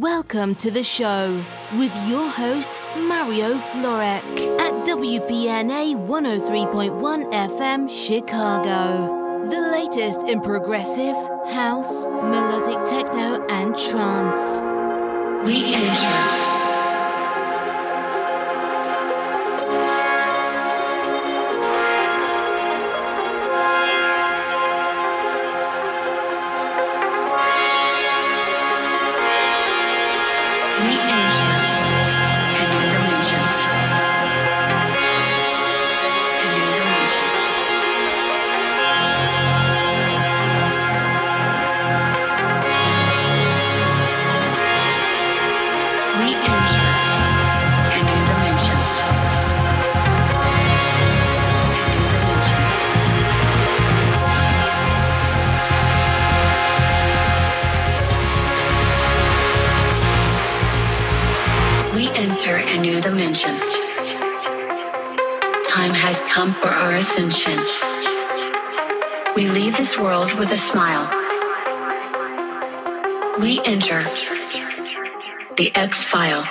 Welcome to the show with your host, Mario Florek, at WPNA 103.1 FM Chicago. The latest in progressive, house, melodic techno, and trance. We enter. Ascension. We leave this world with a smile. We enter the X file.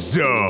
Zone.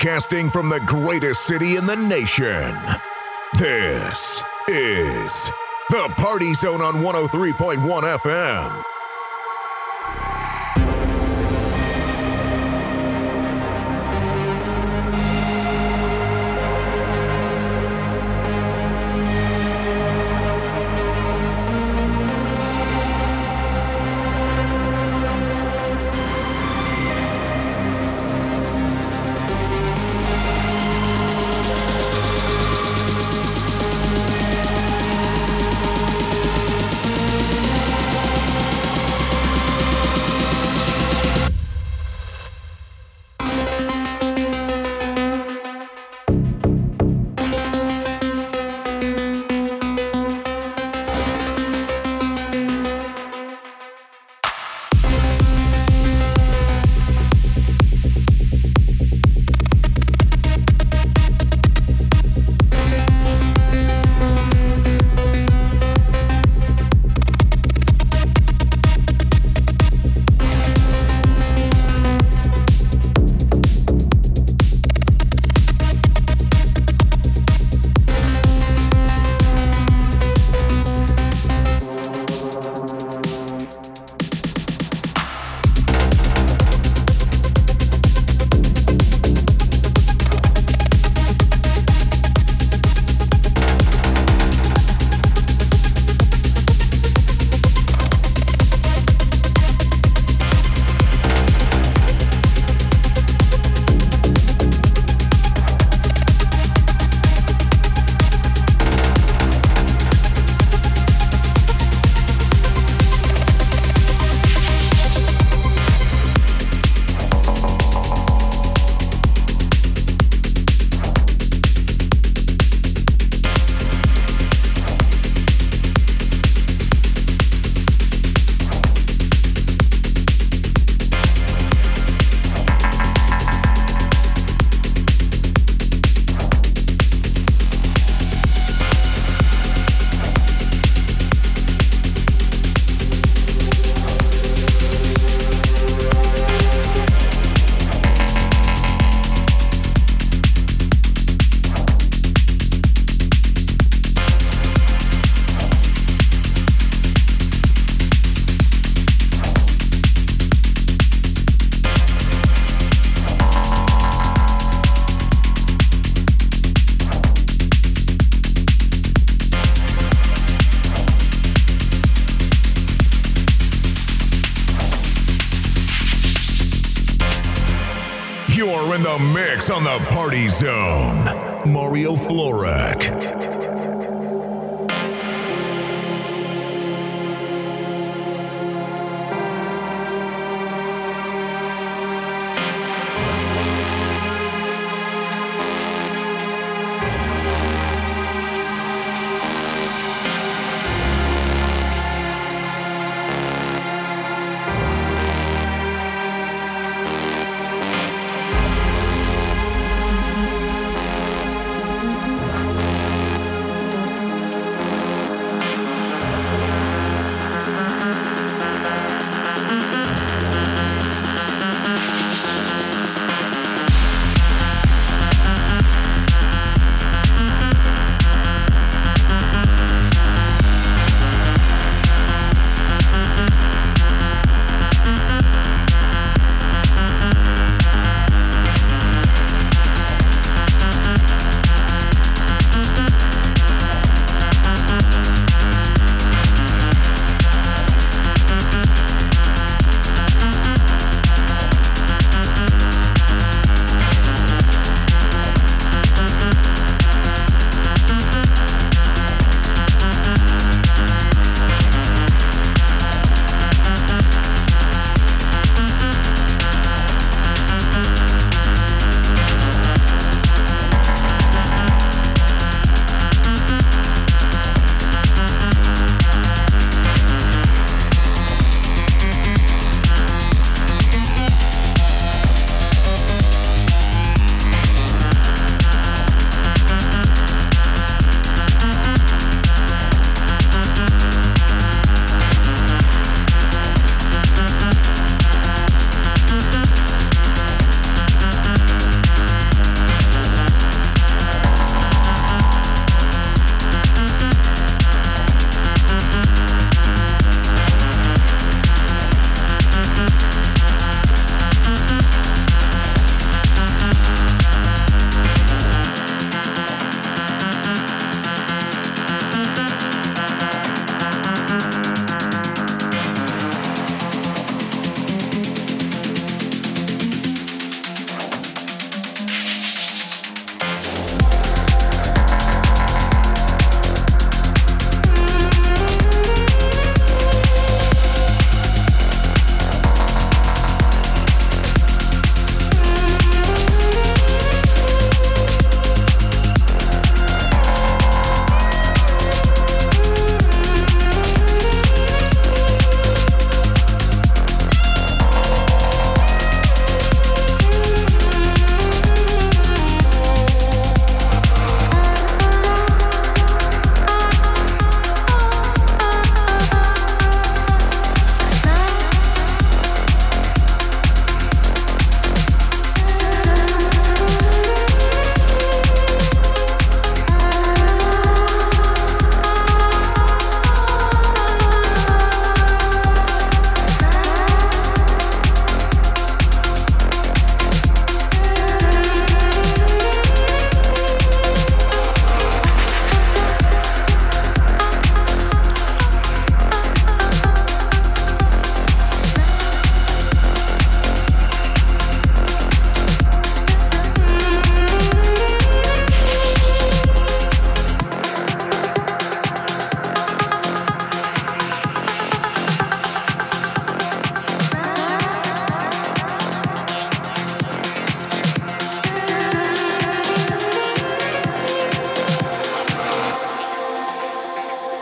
Broadcasting from the greatest city in the nation. This is the Party Zone on 103.1 FM. The mix on the Party Zone. Mario Florek.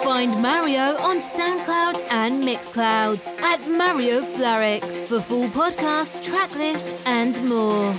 Mario on SoundCloud and Mixcloud at Mario Florek for full podcast, track list, and more.